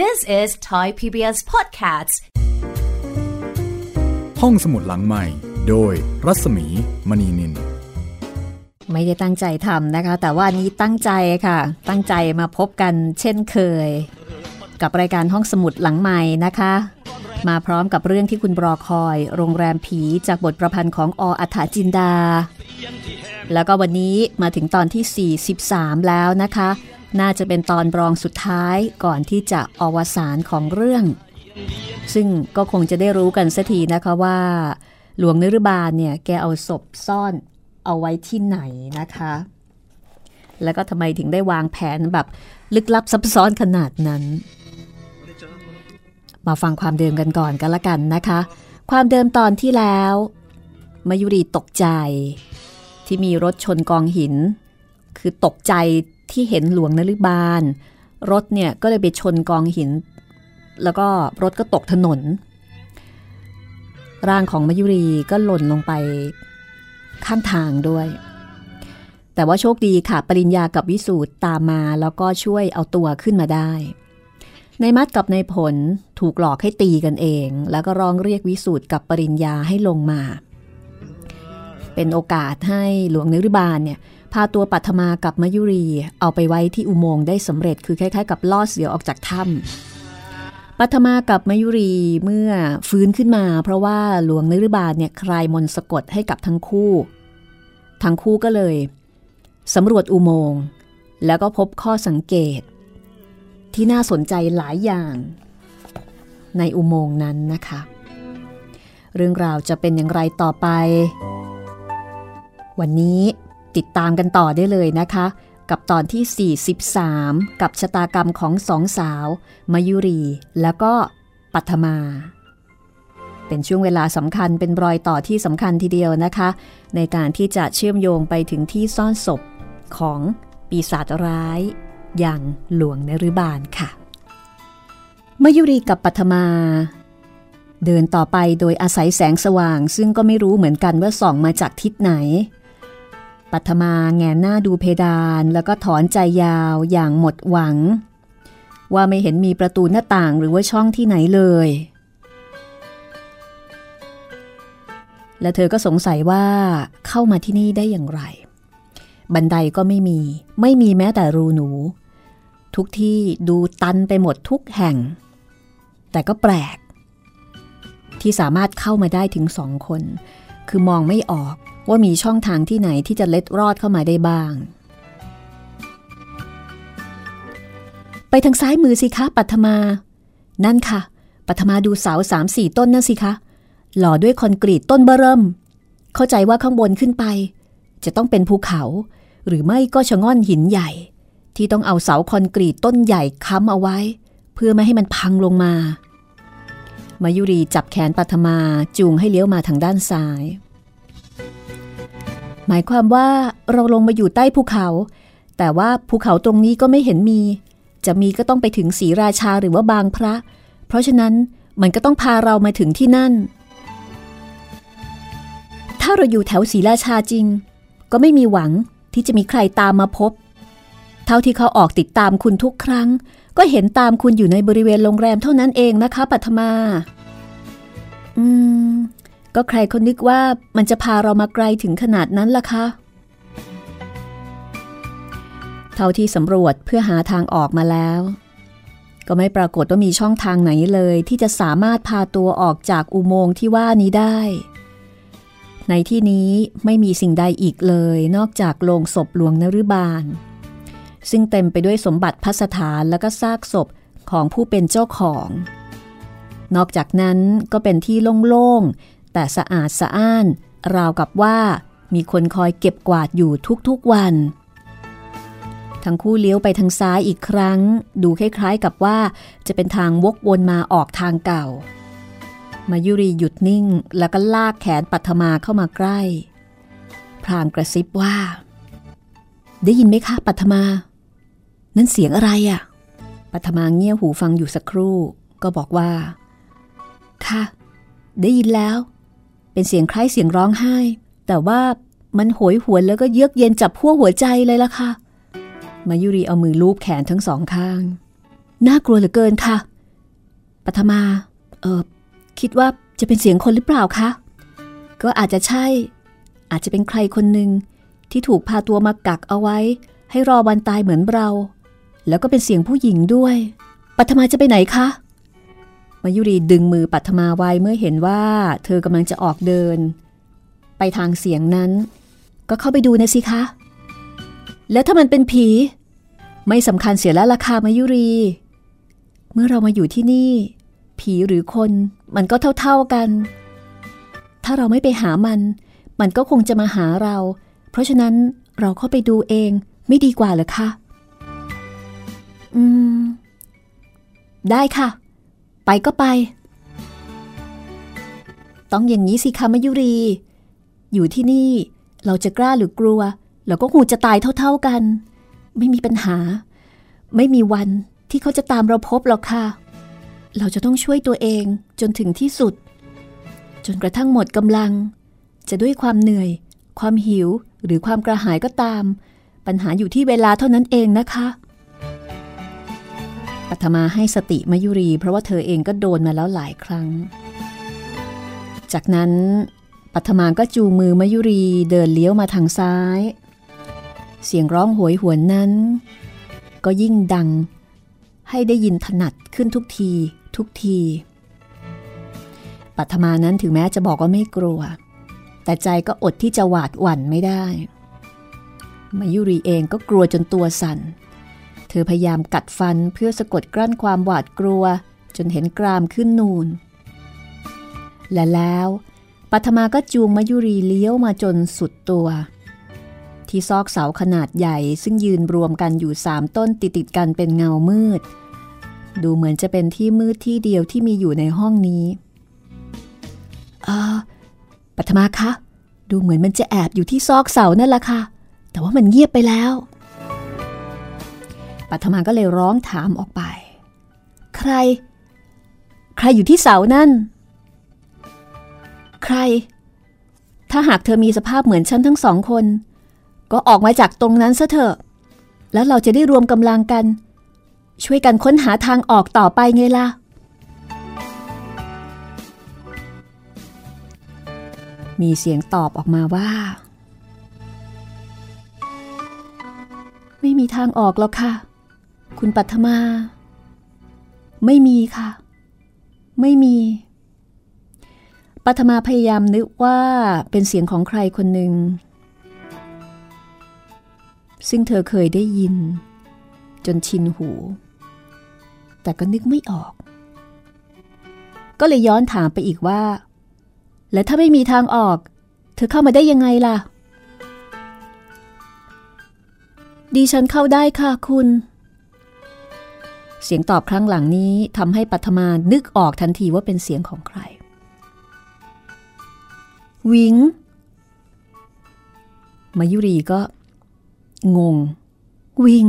This is Thai PBS Podcasts ห้องสมุดหลังใหม่ โดยรัศมีมณีนิน ไม่ได้ตั้งใจทำนะคะ แต่ว่านี้ตั้งใจค่ะ ตั้งใจมาพบกันเช่นเคย กับรายการห้องสมุดหลังใหม่นะคะ มาพร้อมกับเรื่องที่คุณรอคอย โรงแรมผีจากบทประพันธ์ของออัฐาจินดา แล้วก็วันนี้มาถึงตอนที่ 43 แล้วนะคะ น่าจะเป็นตอนรองสุดท้ายก่อนที่จะอวสานของเรื่อง ซึ่งก็คงจะได้รู้กันสักทีนะคะว่า หลวงนรุบาลเนี่ยแกเอาศพซ่อนเอาไว้ที่ไหนนะคะ แล้วก็ทำไมถึงได้วางแผนแบบลึกลับซับซ้อนขนาดนั้น มาฟังความเดิมกันก่อนกันละกันนะคะ ความเดิมตอนที่แล้ว มายุรีตกใจ ที่มีรถชนกองหิน คือตกใจ ที่เห็นหลวงนฤบาล รถเนี่ยก็เลยไปชนกองหิน แล้วก็รถก็ตกถนน ร่างของมายุรีก็หล่นลงไปข้างทางด้วย แต่ว่าโชคดีค่ะ ปริญญากับวิสูตรตามมาแล้วก็ช่วยเอาตัวขึ้นมาได้ในมัดกับในผลถูกหลอกให้ตีกันเอง แล้วก็ร้องเรียกวิสูตรกับปริญญาให้ลงมา เป็นโอกาสให้หลวงนฤบาลเนี่ย พาตัวปัทมากับมยุรีเอาไปไว้ที่อุโมงค์ได้สำเร็จคือคล้ายๆ กับล่อเสือออกจากถ้ำปัทมากับมยุรีเมื่อฟื้นขึ้นมา เพราะว่าหลวงนฤบาลเนี่ยคลายมนสะกดให้กับทั้งคู่ ทั้งคู่ก็เลยสำรวจอุโมงค์แล้วก็พบข้อสังเกต ที่น่าสนใจหลายอย่างในอุโมงค์นั้นนะคะ เรื่องราวจะเป็นอย่างไรต่อไป วันนี้ ติดตามกันต่อได้เลยนะคะ กับตอนที่ 43 กับชะตากรรมของสองสาว มายุรี แล้วก็ปัทมา เป็นช่วงเวลาสำคัญเป็นรอยต่อที่สำคัญทีเดียวนะคะ ในการที่จะเชื่อมโยงไปถึงที่ซ่อนศพของปีศาจร้าย อย่างหลวงนรุบาลค่ะ มายุรีกับปัทมาเดินต่อไปโดยอาศัยแสงสว่าง ซึ่งก็ไม่รู้เหมือนกันว่าส่องมาจากทิศไหน ปัทมาแงนหน้าดูเพดานแล้วก็ถอนใจยาวอย่างหมดหวัง ว่าไม่เห็นมีประตูหน้าต่างหรือว่าช่องที่ไหนเลย และเธอก็สงสัยว่าเข้ามาที่นี่ได้อย่างไร บันไดก็ไม่มี ไม่มีแม้แต่รูหนู ทุกที่ดูตันไปหมดทุกแห่ง แต่ก็แปลก ที่สามารถเข้ามาได้ถึงสองคน คือมองไม่ออก ว่ามีช่องทางที่ไหนที่จะเล็ดรอดเข้ามาได้บ้าง ไปทางซ้ายมือสิคะปัทมา นั่นค่ะ ปัทมาดูเสาสามสี่ต้นนั่นสิคะ หล่อด้วยคอนกรีตต้นเบอเริ่ม เข้าใจว่าข้างบนขึ้นไป จะต้องเป็นภูเขา หรือไม่ก็ชะง่อนหินใหญ่ ที่ต้องเอาเสาคอนกรีตต้นใหญ่ค้ำเอาไว้ เพื่อไม่ให้มันพังลงมามายุรีจับแขนปัทมาจูงให้เลี้ยวมาทางด้านซ้าย มายความว่าเราลงมาอยู่ใต้ภูเขา แต่ว่าภูเขาตรงนี้ก็ไม่เห็นมี จะมีก็ต้องไปถึงศรีราชาหรือว่าบางพระ เพราะฉะนั้นมันก็ต้องพาเรามาถึงที่นั่น ถ้าเราอยู่แถวศรีราชาจริง ก็ไม่มีหวังที่จะมีใครตามมาพบ เท่าที่เขาออกติดตามคุณทุกครั้ง ก็เห็นตามคุณอยู่ในบริเวณโรงแรมเท่านั้นเองนะคะปัทมา อืม ก็ใครคนนึกว่ามันจะพาเรามาไกลถึงขนาดนั้นล่ะคะ เท่าที่สำรวจเพื่อหาทางออกมาแล้ว ก็ไม่ปรากฏว่ามีช่องทางไหนเลยที่จะสามารถพาตัวออกจากอุโมงค์ที่ว่านี้ได้ ในที่นี้ไม่มีสิ่งใดอีกเลย นอกจากโลงศพหลวงนรุบาล ซึ่งเต็มไปด้วยสมบัติพัสถานและก็ซากศพของผู้เป็นเจ้าของนอกจากนั้นก็เป็นที่โล่ง แต่สะอาดสะอ้าน ราวกับว่ามีคนคอยเก็บกวาดอยู่ทุกๆวัน ทั้งคู่เลี้ยวไปทางซ้ายอีกครั้ง ดูคล้ายๆกับว่าจะเป็นทางวกวนมาออกทางเก่า มายุรีหยุดนิ่งแล้วก็ลากแขนปัทมาเข้ามาใกล้ พรางกระซิบว่า ได้ยินไหมคะปัทมา นั่นเสียงอะไรอะ่ะปัทมาเงี่ยหูฟังอยู่สักครู่ ก็บอกว่า ค่ะ ได้ยินแล้ว เป็นเสียงคล้ายเสียงร้องไห้ แต่ว่ามันโหยหวนแล้วก็เยือกเย็นจับพัวหัวใจเลยล่ะค่ะ มายุรีเอามือลูบแขนทั้งสองข้าง น่ากลัวเหลือเกินค่ะ ปัทมา เออคิดว่าจะเป็นเสียงคนหรือเปล่าคะ ก็อาจจะใช่ อาจจะเป็นใครคนหนึ่งที่ถูกพาตัวมากักเอาไว้ ให้รอวันตายเหมือนเรา แล้วก็เป็นเสียงผู้หญิงด้วย ปัทมาจะไปไหนคะ มายุรีดึงมือปัทมาไว้เมื่อเห็นว่าเธอกำลังจะออกเดิน ไปทางเสียงนั้น ก็เข้าไปดูนะสิคะ แล้วถ้ามันเป็นผี ไม่สำคัญเสียแล้วราคามายุรี เมื่อเรามาอยู่ที่นี่ ผีหรือคนมันก็เท่าๆกัน ถ้าเราไม่ไปหามัน มันก็คงจะมาหาเรา เพราะฉะนั้นเราเข้าไปดูเองไม่ดีกว่าหรือคะ อืม ได้ค่ะ ไปก็ไป ต้องอย่างนี้สิคะมายุรี อยู่ที่นี่เราจะกล้าหรือกลัว เราก็คงจะตายเท่าๆกัน ไม่มีปัญหา ไม่มีวันที่เขาจะตามเราพบหรอกค่ะ เราจะต้องช่วยตัวเองจนถึงที่สุด จนกระทั่งหมดกำลัง จะด้วยความเหนื่อย ความหิวหรือความกระหายก็ตาม ปัญหาอยู่ที่เวลาเท่านั้นเองนะคะ ปัทมาให้สติมายุรี เพราะว่าเธอเองก็โดนมาแล้วหลายครั้ง จากนั้นปัทมาก็จูงมือมายุรีเดินเลี้ยวมาทางซ้าย เสียงร้องโหยหวนนั้น ก็ยิ่งดัง ให้ได้ยินถนัดขึ้นทุกที ทุกทีปัทมานั้นถึงแม้จะบอกว่าไม่กลัว แต่ใจก็อดที่จะหวาดหวั่นไม่ได้มายุรีเองก็กลัวจนตัวสั่น เธอพยายามกัดฟันเพื่อสะกดกลั้นความหวาดกลัว จนเห็นกรามขึ้นนูน และแล้วปัทมาก็จูงมายุรีเลี้ยวมาจนสุดตัว ที่ซอกเสาขนาดใหญ่ซึ่งยืนรวมกันอยู่สามต้นติดติดกันเป็นเงามืด ดูเหมือนจะเป็นที่มืดที่เดียวที่มีอยู่ในห้องนี้เออปัทมาคะ ดูเหมือนมันจะแอบอยู่ที่ซอกเสานั่นแหละค่ะ แต่ว่ามันเงียบไปแล้ว ปัทมาก็เลยร้องถามออกไป ใคร ใครอยู่ที่เสานั่น ใคร ถ้าหากเธอมีสภาพเหมือนฉันทั้งสองคน ก็ออกมาจากตรงนั้นซะเถอะ แล้วเราจะได้รวมกำลังกัน ช่วยกันค้นหาทางออกต่อไปไงล่ะมีเสียงตอบออกมาว่า ไม่มีทางออกแล้วค่ะ คุณปัทมา ไม่มีค่ะ ไม่มี ปัทมาพยายามนึกว่าเป็นเสียงของใครคนหนึ่ง ซึ่งเธอเคยได้ยิน จนชินหู แต่ก็นึกไม่ออก ก็เลยย้อนถามไปอีกว่า แล้วถ้าไม่มีทางออก เธอเข้ามาได้ยังไงล่ะ ดีฉันเข้าได้ค่ะคุณ เสียงตอบครั้งหลังนี้ทำให้ปัทมานึกออกทันทีว่าเป็นเสียงของใคร วิง มายุรีก็ งง วิง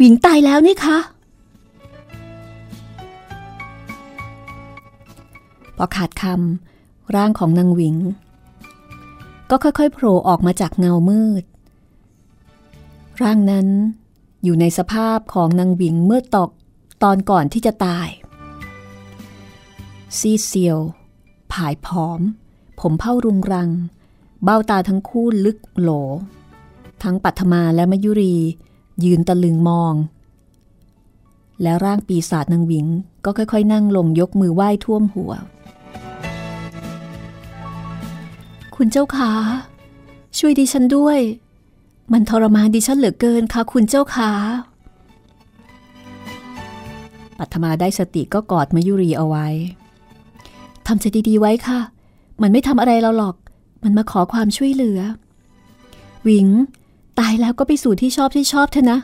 วิงตายแล้วนี่คะพอขาดคำร่างของนางวิง ก็ค่อยๆโผล่ออกมาจากเงามืด ร่างนั้น อยู่ในสภาพของนางวิงเมื่อตอกตอนก่อนที่จะตาย ซีเซียว ผายผอม ผมเผ้ารุงรัง เบ้าตาทั้งคู่ลึกโหล ทั้งปัทมาและมยุรี ยืนตะลึงมอง แล้วร่างปีศาจนางวิงก็ค่อย ๆ นั่งลงยกมือไหว้ท่วมหัว คุณเจ้าขาช่วยดิฉันด้วย มันทรมานดิฉันเหลือเกินค่ะคุณเจ้าขาปัทมาได้สติก็กอดมายุรีเอาไว้ทำใจดีๆไว้ค่ะ มันไม่ทำอะไรเราหรอก มันมาขอความช่วยเหลือ วิง ตายแล้วก็ไปสู่ที่ชอบที่ชอบเถอะนะ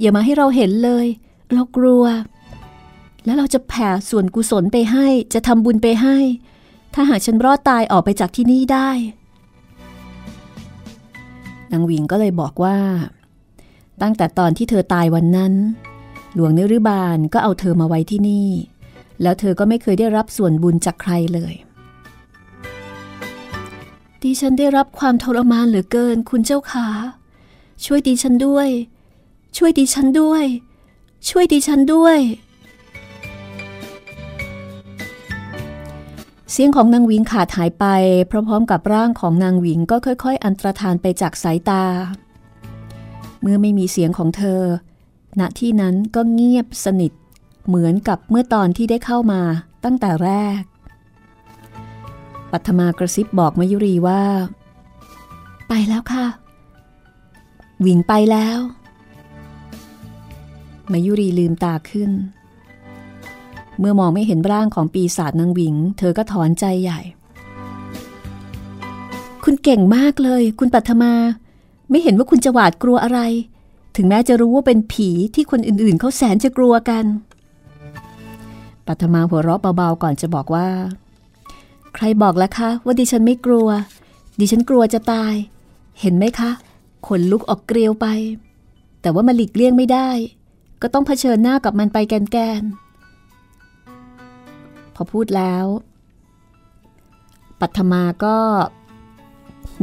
อย่ามาให้เราเห็นเลย เรากลัว แล้วเราจะแผ่ส่วนกุศลไปให้ จะทำบุญไปให้ ถ้าหากฉันรอดตายออกไปจากที่นี่ได้ นางวิงก็เลยบอกว่า ตั้งแต่ตอนที่เธอตายวันนั้น หลวงเนรุบาลก็เอาเธอมาไว้ที่นี่ แล้วเธอก็ไม่เคยได้รับส่วนบุญจากใครเลยดิฉันได้รับความทรมานเหลือเกินคุณเจ้าขาช่วยดิฉันด้วย ช่วยดิฉันด้วย ช่วยดิฉันด้วย เสียงของนางหวิงขาดหายไป พร้อมๆกับร่างของนางหวิงก็ค่อย ๆ อันตรธานไปจากสายตา เมื่อไม่มีเสียงของเธอ ณที่นั้นก็เงียบสนิท เหมือนกับเมื่อตอนที่ได้เข้ามาตั้งแต่แรก ปัทมากระซิบบอกมายุรีว่า ไปแล้วค่ะหวิงไปแล้วมายุรีลืมตาขึ้น เมื่อมองไม่เห็นร่างของปีศาจนางหวิง เธอก็ถอนใจใหญ่ คุณเก่งมากเลย คุณปัทมา ไม่เห็นว่าคุณจะหวาดกลัวอะไร ถึงแม้จะรู้ว่าเป็นผีที่คนอื่นๆ เขาแสนจะกลัวกัน ปัทมาหัวเราะเบาๆก่อนจะบอกว่า ใครบอกแล้วคะ ว่าดิฉันไม่กลัว ดิฉันกลัวจะตาย เห็นไหมคะขนลุกออกเกลียวไป แต่ว่ามันหลีกเลี่ยงไม่ได้ ก็ต้องเผชิญหน้ากับมันไปแกนๆ อพูดแล้ว ปัทมาก็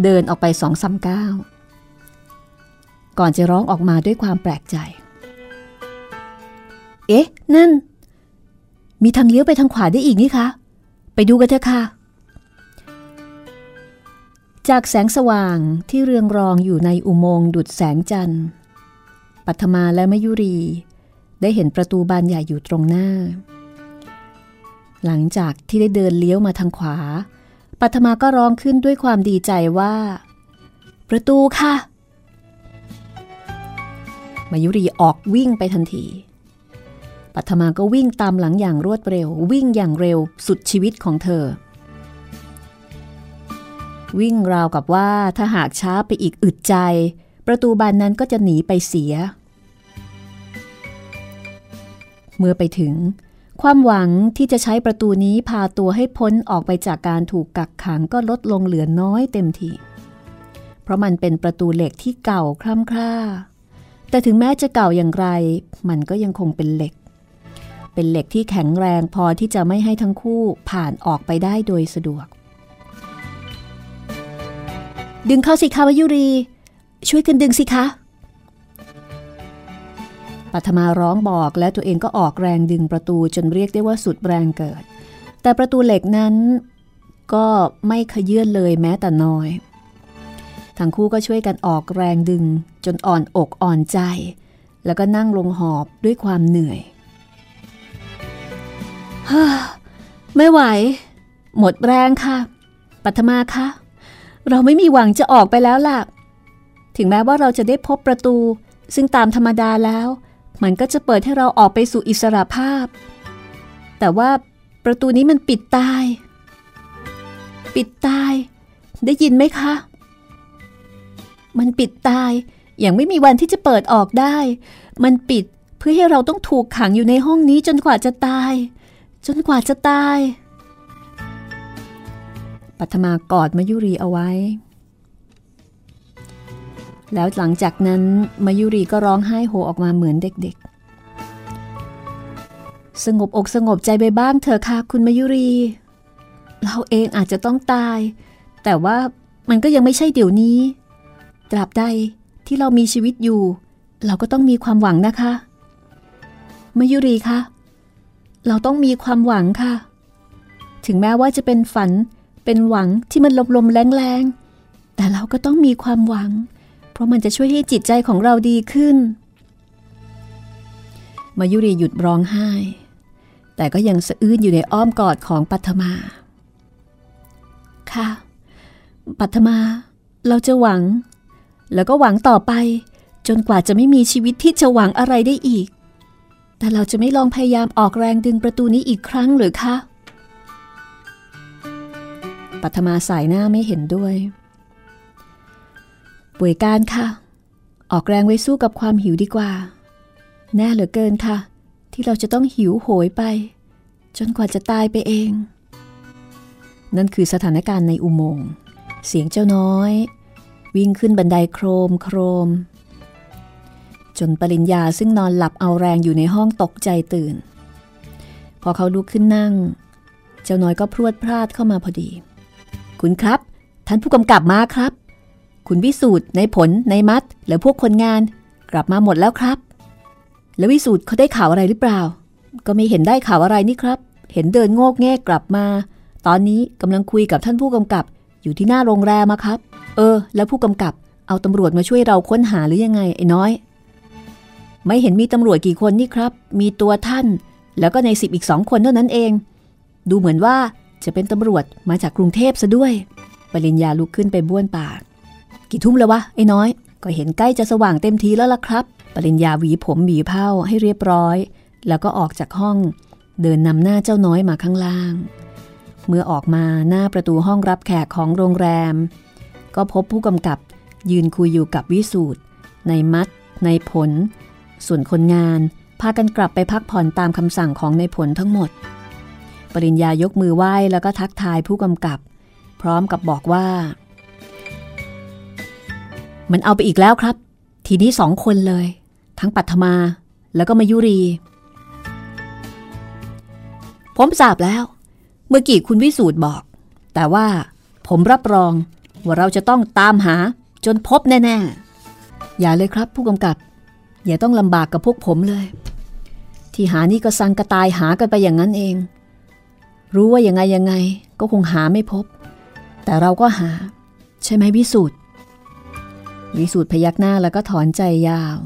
เดินออกไปสองสาก้าวก่อนจะร้องออกมาด้วยความแปลกใจ เอ๊ะ นั่น มีทางเลี้ยวไปทางขวาได้อีกนี่คะ ไปดูกันเถอะค่ะ จากแสงสว่างที่เรืองรองอยู่ในอุโมงค์ดุดแสงจันทร์ ปัทมาและมยุรี ได้เห็นประตูบานใหญ่อยู่ตรงหน้า หลังจากที่ได้เดินเลี้ยวมาทางขวา ปัทมาก็ร้องขึ้นด้วยความดีใจว่า ประตูค่ะ มายุรีออกวิ่งไปทันที ปัทมาก็วิ่งตามหลังอย่างรวดเร็ว วิ่งอย่างเร็วสุดชีวิตของเธอ วิ่งราวกับว่าถ้าหากช้าไปอีกอึดใจ ประตูบานนั้นก็จะหนีไปเสีย เมื่อไปถึง ความหวังที่จะใช้ประตูนี้พาตัวให้พ้นออกไปจากการถูกกักขังก็ลดลงเหลือน้อยเต็มที เพราะมันเป็นประตูเหล็กที่เก่าคล่ำคร่า แต่ถึงแม้จะเก่าอย่างไร มันก็ยังคงเป็นเหล็ก เป็นเหล็กที่แข็งแรงพอที่จะไม่ให้ทั้งคู่ผ่านออกไปได้โดยสะดวก ดึงเข้าสิคะวยุรี ช่วยกันดึงสิคะ ปัทมาร้องบอกและตัวเองก็ออกแรงดึงประตูจนเรียกได้ว่าสุดแรงเกิด แต่ประตูเหล็กนั้นก็ไม่ขยื่นเลยแม้แต่น้อย ทั้งคู่ก็ช่วยกันออกแรงดึงจนอ่อนอกอ่อนใจ แล้วก็นั่งลงหอบด้วยความเหนื่อยฮ่าไม่ไหว หมดแรงค่ะ ปัทมาคะ เราไม่มีหวังจะออกไปแล้วล่ะ ถึงแม้ว่าเราจะได้พบประตู ซึ่งตามธรรมดาแล้ว มันก็จะเปิดให้เราออกไปสู่อิสระภาพ แต่ว่าประตูนี้มันปิดตาย ปิดตาย ได้ยินไหมคะ มันปิดตาย อย่างไม่มีวันที่จะเปิดออกได้ มันปิดเพื่อให้เราต้องถูกขังอยู่ในห้องนี้จนกว่าจะตาย จนกว่าจะตาย ปัทมากอดมายุรีเอาไว้ แล้วหลังจากนั้นมายุรีก็ร้องไห้โฮออกมาเหมือนเด็กๆ สงบอกสงบใจไปบ้างเถอะค่ะคุณมายุรี เราเองอาจจะต้องตาย แต่ว่ามันก็ยังไม่ใช่เดี๋ยวนี้ ตราบใดที่เรามีชีวิตอยู่ เราก็ต้องมีความหวังนะคะมายุรีคะเราต้องมีความหวังค่ะ ถึงแม้ว่าจะเป็นฝันเป็นหวังที่มันลมๆแรงๆแต่เราก็ต้องมีความหวัง เพราะมันจะช่วยให้จิตใจของเราดีขึ้น มายุรีหยุดร้องไห้ แต่ก็ยังสะอื้นอยู่ในอ้อมกอดของปัทมา ค่ะ ปัทมา เราจะหวัง แล้วก็หวังต่อไป จนกว่าจะไม่มีชีวิตที่จะหวังอะไรได้อีก แต่เราจะไม่ลองพยายามออกแรงดึงประตูนี้อีกครั้งหรือคะปัทมาสายหน้าไม่เห็นด้วย ป่วยการค่ะ ออกแรงไว้สู้กับความหิวดีกว่า แน่เหลือเกินค่ะ ที่เราจะต้องหิวโหยไป จนกว่าจะตายไปเอง นั่นคือสถานการณ์ในอุโมงค์เสียงเจ้าน้อย วิ่งขึ้นบันไดโครมโครม จนปริญญาซึ่งนอนหลับเอาแรงอยู่ในห้องตกใจตื่น พอเขาลุกขึ้นนั่ง เจ้าน้อยก็พรวดพลาดเข้ามาพอดี คุณครับ ท่านผู้กำกับมาครับ คุณวิสูตรในผลในมัดหรือพวกคนงานกลับมาหมดแล้วครับ แล้ววิสูตรเขาได้ข่าวอะไรหรือเปล่า ก็ไม่เห็นได้ข่าวอะไรนี่ครับ เห็นเดินโงกแงกกลับมา ตอนนี้กำลังคุยกับท่านผู้กำกับ อยู่ที่หน้าโรงแรมมาครับ เออ แล้วผู้กำกับ เอาตำรวจมาช่วยเราค้นหาหรือยังไงไอ้น้อย ไม่เห็นมีตำรวจกี่คนนี่ครับ มีตัวท่าน แล้วก็ในสิบอีกสองคนเท่านั้นเอง ดูเหมือนว่าจะเป็นตำรวจมาจากกรุงเทพซะด้วยปริญญาลุกขึ้นไปบ้วนปาก กี่ทุ่มแล้ววะไอ้น้อย ก็เห็นใกล้จะสว่างเต็มทีแล้วล่ะครับ ปริญญาหวีผมหวีเผ้าให้เรียบร้อย แล้วก็ออกจากห้อง เดินนำหน้าเจ้าน้อยมาข้างล่าง เมื่อออกมาหน้าประตูห้องรับแขกของโรงแรม ก็พบผู้กำกับยืนคุยอยู่กับวิสูตรในมัด ในผล ส่วนคนงาน พากันกลับไปพักผ่อนตามคำสั่งของในผลทั้งหมด ปริญญายกมือไหว้แล้วก็ทักทายผู้กำกับ พร้อมกับบอกว่า มันเอาไปอีกแล้วครับ ทีนี้สองคนเลย ทั้งปัทมาแล้วก็มายุรี ผมทราบแล้ว เมื่อกี้คุณวิสูตรบอก แต่ว่าผมรับรองว่าเราจะต้องตามหาจนพบแน่ๆ อย่าเลยครับผู้กำกับ อย่าต้องลำบากกับพวกผมเลย ที่หานี่ก็สังกระตายหากันไปอย่างนั้นเอง รู้ว่ายังไงยังไงก็คงหาไม่พบ แต่เราก็หา ใช่ไหมวิสูตร วิสูตรพยักหน้าแล้วก็ถอนใจยาว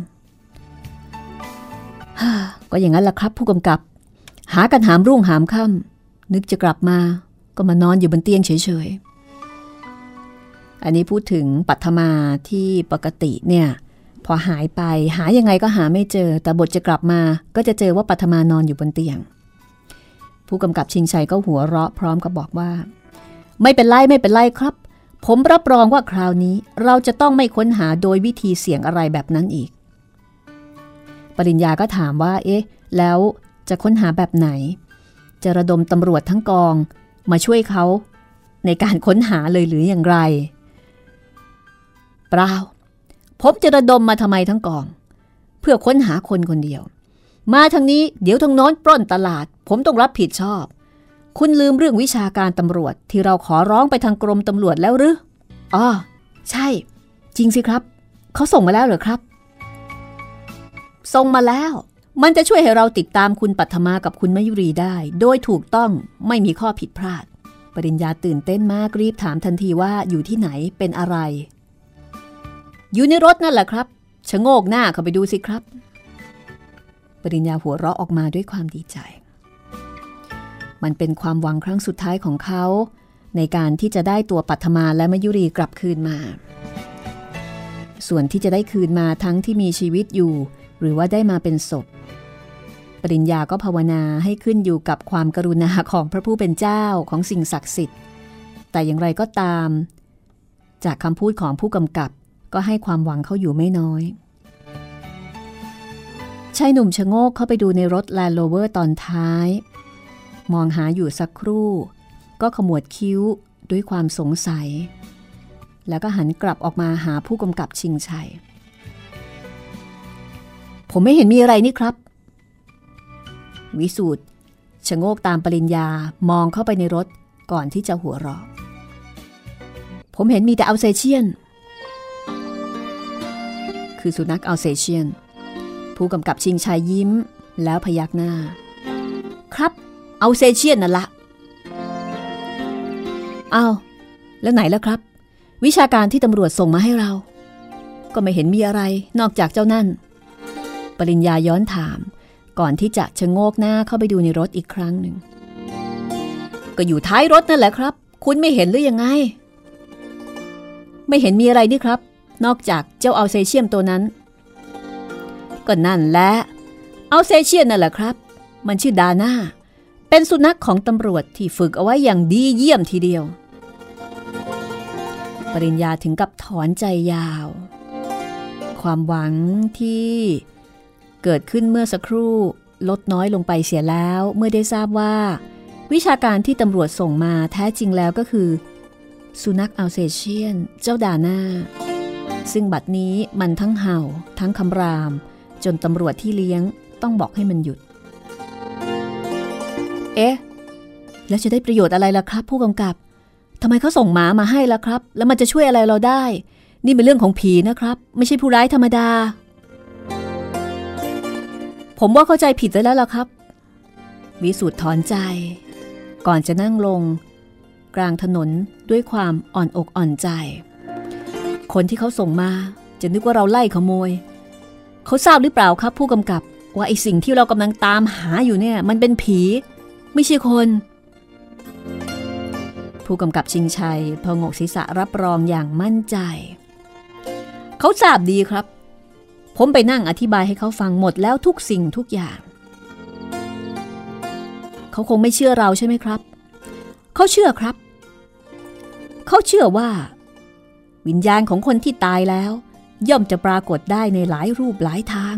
ก็อย่างนั้นแหละครับผู้กำกับ หากันหามรุ่งหามค่ำนึกจะกลับมา ก็มานอนอยู่บนเตียงเฉยๆ อันนี้พูดถึงปัทมาที่ปกติเนี่ย พอหายไปหายังไงก็หาไม่เจอ แต่บทจะกลับมาก็จะเจอว่าปัทมานอนอยู่บนเตียง ผู้กำกับชิงชัยก็หัวเราะพร้อมกับบอกว่า ไม่เป็นไรไม่เป็นไรครับ ผมรับรองว่าคราวนี้เราจะต้องไม่ค้นหาโดยวิธีเสี่ยงอะไรแบบนั้นอีก ปริญญาก็ถามว่า เอ๊ะ แล้วจะค้นหาแบบไหน จะระดมตำรวจทั้งกอง มาช่วยเขาในการค้นหาเลยหรืออย่างไร เปล่า ผมจะระดมมาทำไมทั้งกอง เพื่อค้นหาคนคนเดียว มาทางนี้เดี๋ยวทางโน้นปล้นตลาด ผมต้องรับผิดชอบ คุณลืมเรื่องวิชาการตำรวจที่เราขอร้องไปทางกรมตำรวจแล้วหรืออ๋อใช่ จริงสิครับ เขาส่งมาแล้วเหรอครับ ส่งมาแล้ว มันจะช่วยให้เราติดตามคุณปัทมากับคุณมยุรีได้ โดยถูกต้องไม่มีข้อผิดพลาด ปริญญาตื่นเต้นมากรีบถามทันทีว่าอยู่ที่ไหนเป็นอะไร อยู่ในรถนั่นแหละครับชะโงกหน้าเข้าไปดูสิครับ ปริญญาหัวเราะออกมาด้วยความดีใจ มันเป็นความหวังครั้งสุดท้ายของเขา ในการที่จะได้ตัวปัทมาและมยุรีกลับคืนมา ส่วนที่จะได้คืนมาทั้งที่มีชีวิตอยู่ หรือว่าได้มาเป็นศพ ปริญญาก็ภาวนาให้ขึ้นอยู่กับความกรุณาของพระผู้เป็นเจ้าของสิ่งศักดิ์สิทธิ์ แต่อย่างไรก็ตาม จากคำพูดของผู้กำกับก็ให้ความหวังเขาอยู่ไม่น้อยชายหนุ่มชะโงกเข้าไปดูในรถแลนด์โรเวอร์ตอนท้าย มองหาอยู่สักครู่ ก็ขมวดคิ้วด้วยความสงสัย แล้วก็หันกลับออกมาหาผู้กำกับชิงชัย ผมไม่เห็นมีอะไรนี่ครับ วิสูตรชะโงกตามปริญญามองเข้าไปในรถก่อนที่จะหัวเราะ ผมเห็นมีแต่อัลเซเชียน คือสุนัขอัลเซเชียน ผู้กำกับชิงชัยยิ้มแล้วพยักหน้า ครับ เอัลเซเชียนนั่นละเอาแล้วไหนแล้วครับ วิชาการที่ตำรวจส่งมาให้เรา ก็ไม่เห็นมีอะไรนอกจากเจ้านั่น ปริญญาย้อนถาม ก่อนที่จะชะโงกหน้าเข้าไปดูในรถอีกครั้งหนึ่ง ก็อยู่ท้ายรถนั่นแหละครับ คุณไม่เห็นหรือยังไง ไม่เห็นมีอะไรนี่ครับ นอกจากเจ้าเอัลเซเชียมตัวนั้น ก็นั่นแหละเอัลเซเชียนนั่นแหละครับ มันชื่อดาน่า เป็นสุนัขของตำรวจที่ฝึกเอาไว้อย่างดีเยี่ยมทีเดียว ปริญญาถึงกับถอนใจยาว ความหวังที่เกิดขึ้นเมื่อสักครู่ลดน้อยลงไปเสียแล้วเมื่อได้ทราบว่า วิชาการที่ตำรวจส่งมาแท้จริงแล้วก็คือ สุนัขอัลเซเชียน เจ้าดาน่าซึ่งบัดนี้มันทั้งเห่า ทั้งคำราม จนตำรวจที่เลี้ยงต้องบอกให้มันหยุด เอ๊ะ แล้วจะได้ประโยชน์อะไรล่ะครับ ผู้กำกับทำไมเขาส่งหมามาให้ล่ะครับ แล้วมันจะช่วยอะไรเราได้ นี่เป็นเรื่องของผีนะครับ ไม่ใช่ผู้ร้ายธรรมดา ผมว่าเข้าใจผิดไปแล้วล่ะครับ วิสุทธ์ถอนใจ ก่อนจะนั่งลง กลางถนนด้วยความอ่อนอกอ่อนใจ คนที่เขาส่งมาจะนึกว่าเราไล่ขโมย เขาทราบหรือเปล่าครับ ผู้กำกับว่าไอสิ่งที่เรากำลังตามหาอยู่เนี่ย มันเป็นผี ไม่ใช่คน ผู้กำกับชิงชัยพองกศีรษะรับรองอย่างมั่นใจ เขาทราบดีครับ ผมไปนั่งอธิบายให้เขาฟังหมดแล้วทุกสิ่งทุกอย่าง เขาคงไม่เชื่อเราใช่ไหมครับ เขาเชื่อครับ เขาเชื่อว่า วิญญาณของคนที่ตายแล้ว ย่อมจะปรากฏได้ในหลายรูปหลายทาง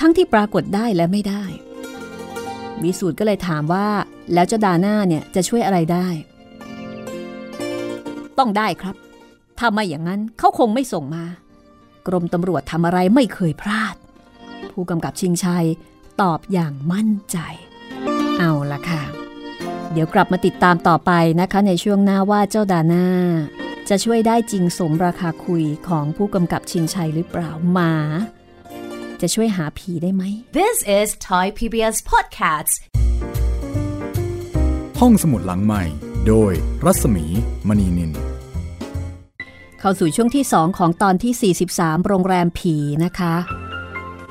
ทั้งที่ปรากฏได้และไม่ได้ วิสูตรก็เลยถามว่า แล้วเจ้าดาน่าเนี่ยจะช่วยอะไรได้ ต้องได้ครับ ถ้าไม่อย่างนั้นเขาคงไม่ส่งมา กรมตำรวจทำอะไรไม่เคยพลาด ผู้กำกับชิงชัยตอบอย่างมั่นใจ เอาละค่ะ เดี๋ยวกลับมาติดตามต่อไปนะคะในช่วงหน้าว่าเจ้าดาน่าจะช่วยได้จริงสมราคาคุยของผู้กำกับชิงชัยหรือเปล่าหมา จะช่วยหาผีได้ไหม This is Thai PBS Podcasts ห้องสมุดหลังใหม่ โดยรัศมีมณีนิน เข้าสู่ช่วงที่ 2 ของตอนที่ 43 โรงแรมผีนะคะ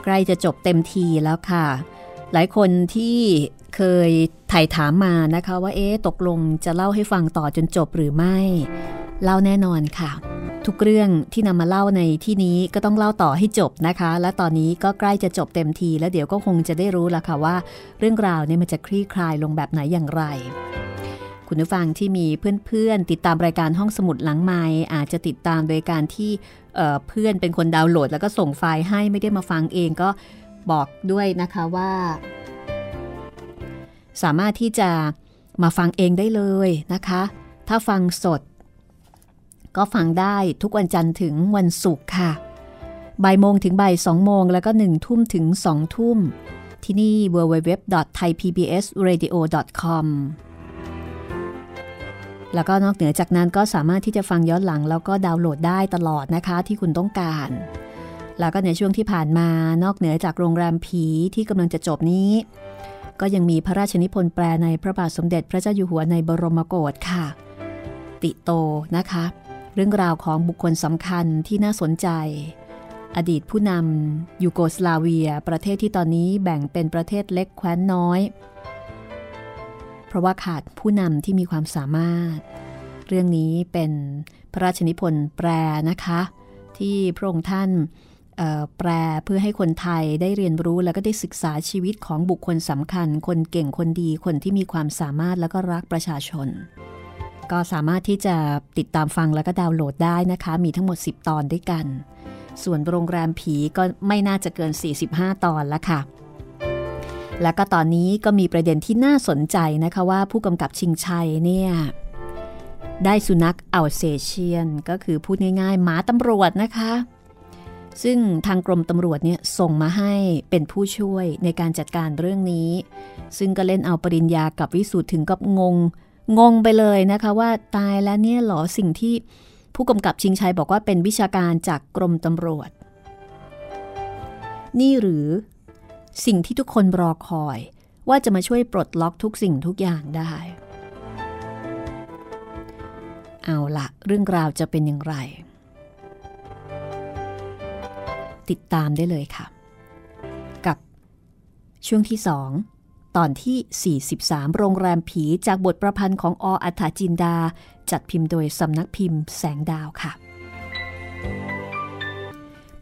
ใกล้จะจบเต็มทีแล้วค่ะ หลายคนที่เคยถ่ายถามมานะคะว่าเอ๊ะตกลงจะเล่าให้ฟังต่อจนจบหรือไม่ เล่าแน่นอนค่ะ ทุกเรื่องที่นำมาเล่าในที่นี้ก็ต้องเล่าต่อให้จบนะคะ และตอนนี้ก็ใกล้จะจบเต็มที แล้วเดี๋ยวก็คงจะได้รู้แล้วค่ะว่า เรื่องราวเนี่ยมันจะคลี่คลายลงแบบไหนอย่างไรคุณผู้ฟังที่มีเพื่อนๆ ติดตามรายการห้องสมุดหลังไม้อาจจะติดตามโดยการที่เเพื่อนเป็นคนดาวน์โหลด แล้วก็ส่งไฟล์ให้ไม่ได้มาฟังเองก็บอกด้วยนะคะว่า สามารถที่จะมาฟังเองได้เลยนะคะ ถ้าฟังสด ก็ฟังได้ทุกวันจันทร์ถึงวันศุกร์ค่ะบ่ายโมงถึงบ่ายสองโมงแล้วก็หนึ่งทุ่มถึงสองทุ่ม ที่นี่ www.thaipbsradio.com แล้วก็นอกเหนือจากนั้นก็สามารถที่จะฟังย้อนหลัง แล้วก็ดาวน์โหลดได้ตลอดนะคะที่คุณต้องการ แล้วก็ในช่วงที่ผ่านมานอกเหนือจากโรงแรมผีที่กำลังจะจบนี้ ก็ยังมีพระราชนิพนธ์แปลในพระบาทสมเด็จพระเจ้าอยู่หัวในบรมโกศค่ะ ติโตนะคะ เรื่องราวของบุคคลสำคัญที่น่าสนใจ อดีตผู้นำยูโกสลาเวีย ประเทศที่ตอนนี้แบ่งเป็นประเทศเล็กแคว้นน้อย เพราะว่าขาดผู้นำที่มีความสามารถ เรื่องนี้เป็นพระราชนิพนธ์แปลนะคะ ที่พระองค์ท่านแปลเพื่อให้คนไทยได้เรียนรู้แล้วก็ได้ศึกษาชีวิตของบุคคลสำคัญ คนเก่งคนดีคนที่มีความสามารถแล้วก็รักประชาชน ก็สามารถที่จะติดตามฟังแล้วก็ดาวน์โหลดได้นะคะ มีทั้งหมด 10 ตอนด้วยกัน ส่วนโรงแรมผีก็ไม่น่าจะเกิน 45 ตอนแล้วค่ะ แล้วก็ตอนนี้ก็มีประเด็นที่น่าสนใจนะคะว่าผู้กำกับชิงชัยเนี่ยได้สุนัขอัลเซเชียน ก็คือพูดง่ายๆหมาตำรวจนะคะ ซึ่งทางกรมตำรวจเนี่ยส่งมาให้เป็นผู้ช่วยในการจัดการเรื่องนี้ ซึ่งก็เล่นเอาปริญญากับวิสูตรถึงกับงง งงไปเลยนะคะว่าตายแล้วเนี่ยหรอสิ่งที่ผู้กำกับชิงชัยบอกว่าเป็นวิชาการจากกรมตำรวจ นี่หรือสิ่งที่ทุกคนรอคอยว่าจะมาช่วยปลดล็อกทุกสิ่งทุกอย่างได้ เอาละเรื่องราวจะเป็นอย่างไร ติดตามได้เลยค่ะ กับช่วงที่2 ตอนที่ 43 โรงแรมผีจากบทประพันธ์ของออัฐจินดา จัดพิมพ์โดยสำนักพิมพ์แสงดาวค่ะ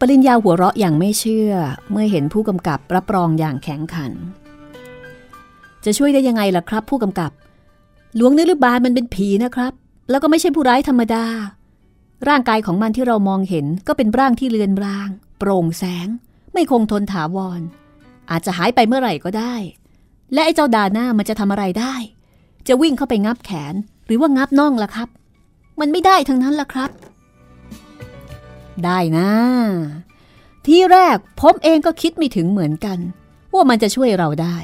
ปริญญาหัวเราะอย่างไม่เชื่อ เมื่อเห็นผู้กำกับรับรองอย่างแข็งขัน จะช่วยได้ยังไงล่ะครับ ผู้กำกับ หลวงนฤบาลมันเป็นผีนะครับ แล้วก็ไม่ใช่ผู้ร้ายธรรมดา ร่างกายของมันที่เรามองเห็นก็เป็นร่างที่เลือนราง โปร่งแสง ไม่คงทนถาวร อาจจะหายไปเมื่อไหร่ก็ได้ และไอ้เจ้าดาหน้ามันจะทำอะไรได้ จะวิ่งเข้าไปงับแขนหรือว่างับน่องล่ะครับ มันไม่ได้ทั้งนั้นล่ะครับ ได้นะ ที่แรกผมเองก็คิดไม่ถึงเหมือนกัน ว่ามันจะช่วยเราได้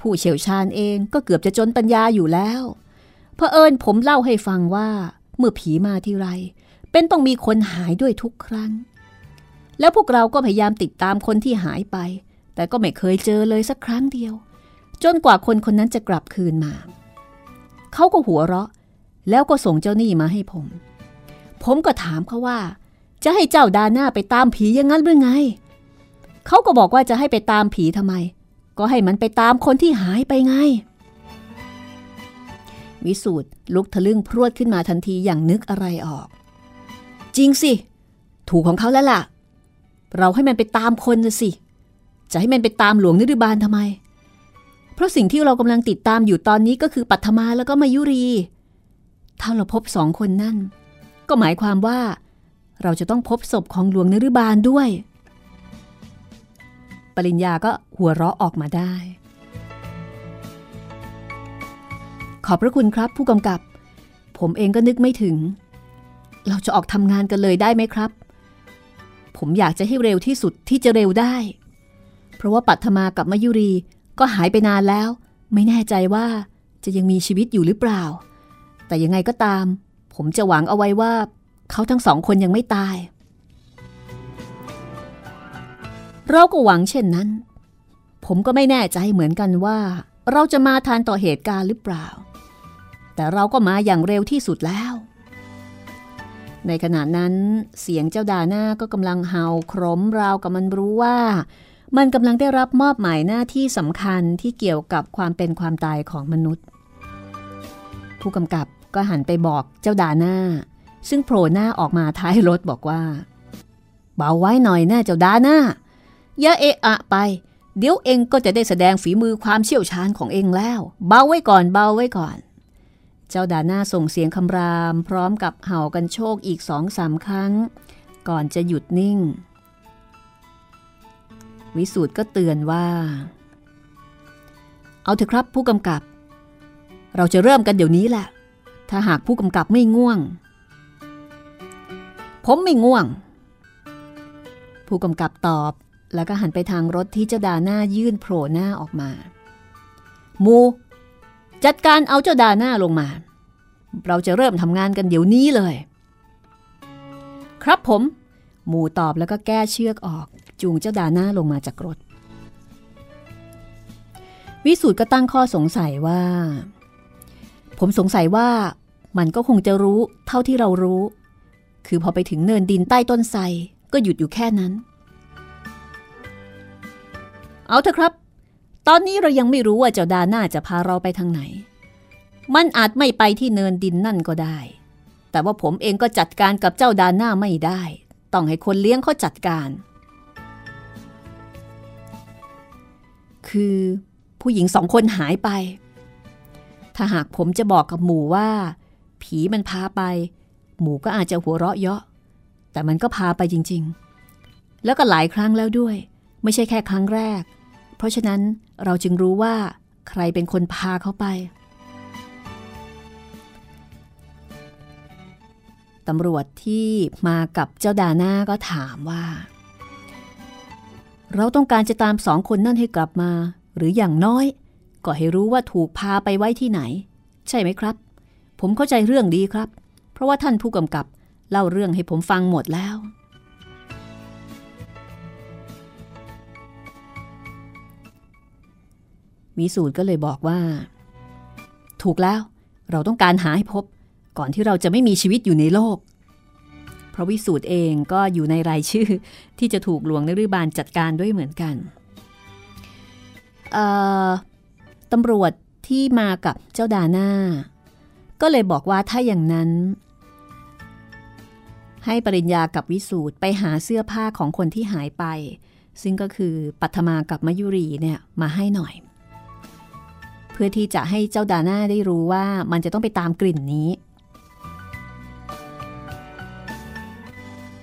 ผู้เชี่ยวชาญเองก็เกือบจะจนปัญญาอยู่แล้วเผอิญผมเล่าให้ฟังว่า เมื่อผีมาที่ไร เป็นต้องมีคนหายด้วยทุกครั้ง แล้วพวกเราก็พยายามติดตามคนที่หายไป แต่ก็ไม่เคยเจอเลยสักครั้งเดียว จนกว่าคนคนนั้นจะกลับคืนมา เขาก็หัวเราะ แล้วก็ส่งเจ้าหนี้มาให้ผม ผมก็ถามเขาว่า จะให้เจ้าดาหน้าไปตามผีอย่างนั้นหรือไง เขาก็บอกว่าจะให้ไปตามผีทำไม ก็ให้มันไปตามคนที่หายไปไง วิสูตรลุกทะลึ่งพรวดขึ้นมาทันทีอย่างนึกอะไรออก จริงสิ ถูกของเขาแล้วล่ะ เราให้มันไปตามคนสิ จะให้มันไปตามหลวงนิรบาลทำไม เพราะสิ่งที่เรากำลังติดตามอยู่ตอนนี้ก็คือปัทมาแล้วก็มายุรี ถ้าเราพบสองคนนั่น ก็หมายความว่า เราจะต้องพบศพของหลวงนิรบาลด้วย ปริญญาก็หัวเราะออกมาได้ ขอบพระคุณครับผู้กำกับ ผมเองก็นึกไม่ถึง เราจะออกทำงานกันเลยได้ไหมครับ ผมอยากจะให้เร็วที่สุดที่จะเร็วได้ เพราะว่าปัทมากับมายุรี ก็หายไปนานแล้ว ไม่แน่ใจว่าจะยังมีชีวิตอยู่หรือเปล่า แต่ยังไงก็ตาม ผมจะหวังเอาไว้ว่าเขาทั้งสองคนยังไม่ตาย เราก็หวังเช่นนั้น ผมก็ไม่แน่ใจเหมือนกันว่า เราจะมาทันต่อเหตุการณ์หรือเปล่า แต่เราก็มาอย่างเร็วที่สุดแล้ว ในขณะนั้นเสียงเจ้าดาหน้าก็กำลังเห่าครมราวกับมันรู้ว่า มันกำลังได้รับมอบหมายหน้าที่สำคัญที่เกี่ยวกับความเป็นความตายของมนุษย์ ผู้กำกับก็หันไปบอกเจ้าดาหน้า ซึ่งโผล่หน้าออกมาท้ายรถบอกว่า เบาไว้หน่อยแน่เจ้าดาหน้า อย่าเอะอะไป เดี๋ยวเองก็จะได้แสดงฝีมือความเชี่ยวชาญของเองแล้ว เบาไว้ก่อนเบาไว้ก่อน เจ้าดาหน้าส่งเสียงคำราม พร้อมกับเห่ากันโชคอีกสองสามครั้ง ก่อนจะหยุดนิ่ง วิสูตรก็เตือนว่า เอาเถอะครับผู้กำกับ เราจะเริ่มกันเดี๋ยวนี้แหละ ถ้าหากผู้กำกับไม่ง่วง ผมไม่ง่วง ผู้กำกับตอบแล้วก็หันไปทางรถที่เจ้าดาหน้ายื่นโผล่หน้าออกมา มู จัดการเอาเจ้าดาหน้าลงมา เราจะเริ่มทำงานกันเดี๋ยวนี้เลย ครับผมหมูตอบแล้วก็แก้เชือกออก จูงเจ้าดาน้าลงมาจากรถ วิสูตรก็ตั้งข้อสงสัยว่า ผมสงสัยว่ามันก็คงจะรู้เท่าที่เรารู้ คือพอไปถึงเนินดินใต้ต้นไทรก็หยุดอยู่แค่นั้น เอาเถอะครับ ตอนนี้เรายังไม่รู้ว่าเจ้าดาน้าจะพาเราไปทางไหน มันอาจไม่ไปที่เนินดินนั่นก็ได้ แต่ว่าผมเองก็จัดการกับเจ้าดาน้าไม่ได้ ต้องให้คนเลี้ยงเขาจัดการ คือผู้หญิงสองคนหายไป ถ้าหากผมจะบอกกับหมูว่า ผีมันพาไป หมูก็อาจจะหัวเราะเยาะ แต่มันก็พาไปจริง ๆ แล้วก็หลายครั้งแล้วด้วย ไม่ใช่แค่ครั้งแรก เพราะฉะนั้นเราจึงรู้ว่าใครเป็นคนพาเขาไปตำรวจที่มากับเจ้าดาน่าก็ถามว่า เราต้องการจะตามสองคนนั่นให้กลับมา หรืออย่างน้อย ก็ให้รู้ว่าถูกพาไปไว้ที่ไหน ใช่ไหมครับ ผมเข้าใจเรื่องดีครับ เพราะว่าท่านผู้กำกับเล่าเรื่องให้ผมฟังหมดแล้ว วิสูตรก็เลยบอกว่า ถูกแล้ว เราต้องการหาให้พบ ก่อนที่เราจะไม่มีชีวิตอยู่ในโลก พราะวิสูตรเองก็อยู่ในรายชื่อที่จะถูกหลวงนฤบาลจัดการด้วยเหมือนกันตำรวจที่มากับเจ้าดาน่าก็เลยบอกว่าถ้าอย่างนั้น ให้ปริญญากับวิสูตรไปหาเสื้อผ้าของคนที่หายไป ซึ่งก็คือปัทมากับมายุรีเนี่ยมาให้หน่อย เพื่อที่จะให้เจ้าดาน่าได้รู้ว่ามันจะต้องไปตามกลิ่นนี้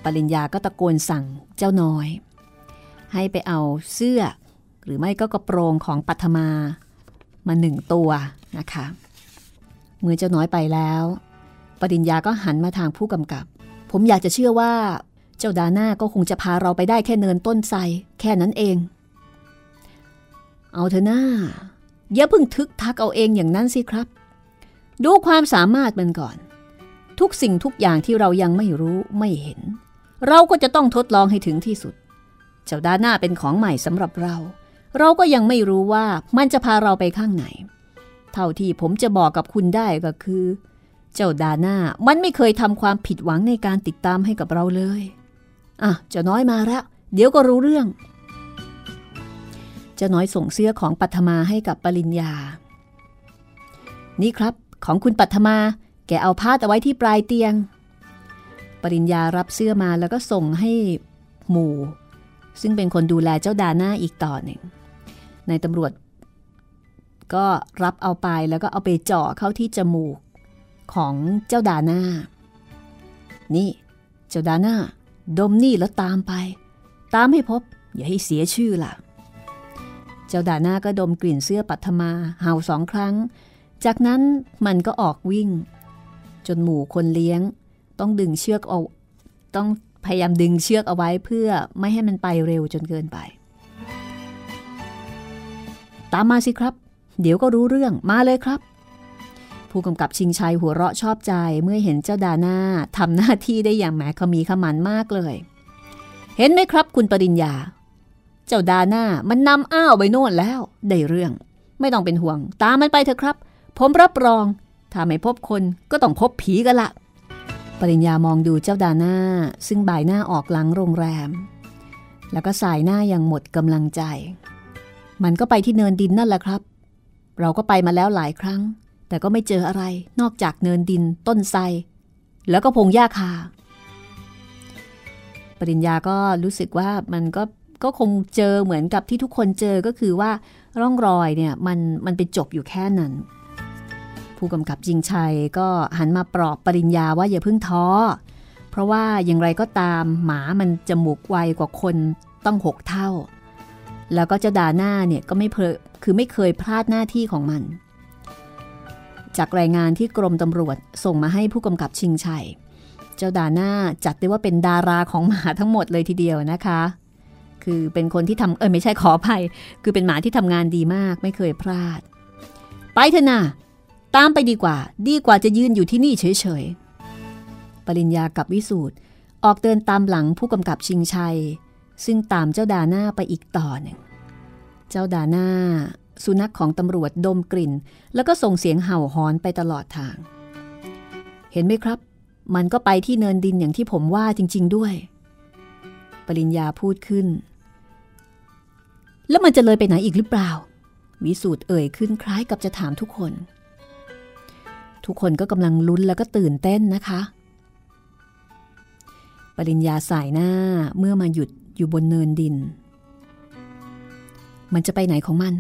ปริญญาก็ตะโกนสั่งเจ้าน้อย ให้ไปเอาเสื้อ หรือไม่ก็กระโปรงของปัทมามาหนึ่งตัวนะคะ เมื่อเจ้าน้อยไปแล้ว ปริญญาก็หันมาทางผู้กำกับ ผมอยากจะเชื่อว่าเจ้าดาน่าก็คงจะพาเราไปได้แค่เนินต้นไทรแค่นั้นเอง เอาเถอะหน้าอย่าเพิ่งทึกทักเอาเองอย่างนั้นสิครับ ดูความสามารถมันก่อน ทุกสิ่งทุกอย่างที่เรายังไม่รู้ไม่เห็น เราก็จะต้องทดลองให้ถึงที่สุด เจ้าด้านหน้าเป็นของใหม่สำหรับเรา เราก็ยังไม่รู้ว่ามันจะพาเราไปข้างไหน เท่าที่ผมจะบอกกับคุณได้ก็คือ เจ้าดาน่ามันไม่เคยทำความผิดหวังในการติดตามให้กับเราเลย อะเจ้าน้อยมาแล้วเดี๋ยวก็รู้เรื่อง เจ้าน้อยส่งเสื้อของปัทมาให้กับปริญญา นี่ครับ ของคุณปัทมา แกเอาผ้าเอาไว้ที่ปลายเตียง ปริญญารับเสื้อมาแล้วก็ส่งให้หมู่ ซึ่งเป็นคนดูแลเจ้าดาน่าอีกต่อหนึ่งนายตำรวจ ก็รับเอาไปแล้วก็เอาไปเจาะเข้าที่จมูกของเจ้าดาน่า นี่ เจ้าดาน่าดมนี่แล้วตามไป ตามให้พบ อย่าให้เสียชื่อล่ะ เจ้าดาน่าก็ดมกลิ่นเสื้อปัทมาเห่าสองครั้ง จากนั้นมันก็ออกวิ่ง จนหมู่คนเลี้ยง ต้องดึงเชือกเอาต้องพยายามดึงเชือกเอาไว้เพื่อไม่ให้มันไปเร็วจนเกินไป ตามมาสิครับ เดี๋ยวก็รู้เรื่องมาเลยครับ ผู้กำกับชิงชัยหัวเราะชอบใจเมื่อเห็นเจ้าดาน่าทำหน้าที่ได้อย่างแหมขมีขมันมากเลย เห็นไหมครับคุณปริญญา เจ้าดาน่ามันนำอ้าวไปโน่นแล้ว ได้เรื่อง ไม่ต้องเป็นห่วง ตามมันไปเถอะครับ ผมรับรอง ถ้าไม่พบคนก็ต้องพบผีกันละ ปริญญามองดูเจ้าดาน่าซึ่งบ่ายหน้าออกหลังโรงแรม แล้วก็สายหน้าอย่างหมดกำลังใจ มันก็ไปที่เนินดินนั่นแหละครับ เราก็ไปมาแล้วหลายครั้ง แต่ก็ไม่เจออะไรนอกจากเนินดิน ต้นไทรแล้วก็พงหญ้าคา ปริญญาก็รู้สึกว่ามันก็ก็คงเจอเหมือนกับที่ทุกคนเจอก็คือว่าร่องรอยเนี่ยมันมันไปจบอยู่แค่นั้น ผู้กำกับจิงชัยก็หันมาปลอบปริญญาว่าอย่าเพิ่งท้อ เพราะว่าอย่างไรก็ตามหมามันจมูกไวกว่าคนต้องหกเท่า แล้วก็จะด่าหน้าเนี่ยก็ไม่เพอคือไม่เคยพลาดหน้าที่ของมัน จากรายงานที่กรมตำรวจส่งมาให้ผู้กำกับชิงชัย เจ้าดาหน้าจัดได้ว่าเป็นดาราของหมาทั้งหมดเลยทีเดียวนะคะคือเป็นคนที่ทำเออไม่ใช่ขออภัย คือเป็นหมาที่ทำงานดีมากไม่เคยพลาด ไปเถอะนะ ตามไปดีกว่า ดีกว่าจะยืนอยู่ที่นี่เฉยๆ ปริญญากับวิสูตรออกเดินตามหลังผู้กำกับชิงชัย ซึ่งตามเจ้าดาหน้าไปอีกต่อหนึ่ง เจ้าดาหน้า สุนัขของตำรวจดมกลิ่น แล้วก็ส่งเสียงเห่าหอนไปตลอดทาง เห็นไหมครับ มันก็ไปที่เนินดินอย่างที่ผมว่าจริง ๆ ด้วย ปริญญาพูดขึ้น แล้วมันจะเลยไปไหนอีกหรือเปล่าวิสูตรเอ่ยขึ้นคล้ายกับจะถามทุกคน ทุกคนก็กำลังลุ้นแล้วก็ตื่นเต้นนะคะ ปริญญาสายหน้าเมื่อมาหยุดอยู่บนเนินดิน มันจะไปไหนของมัน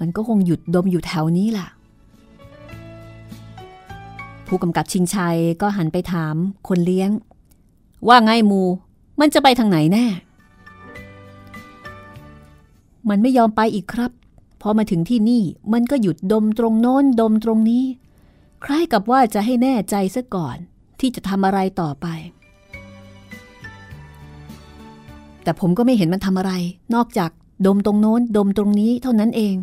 มันก็คงหยุดดมอยู่แถวนี้ล่ะ ผู้กำกับชิงชัยก็หันไปถามคนเลี้ยง ว่าไงมู มันจะไปทางไหนแน่ มันไม่ยอมไปอีกครับพอมาถึงที่นี่มันก็หยุดดมตรงโน้นดมตรงนี้ คล้ายกับว่าจะให้แน่ใจซะก่อนที่จะทำอะไรต่อไป แต่ผมก็ไม่เห็นมันทำอะไร นอกจากดมตรงโน้น ดมตรงนี้เท่านั้นเอง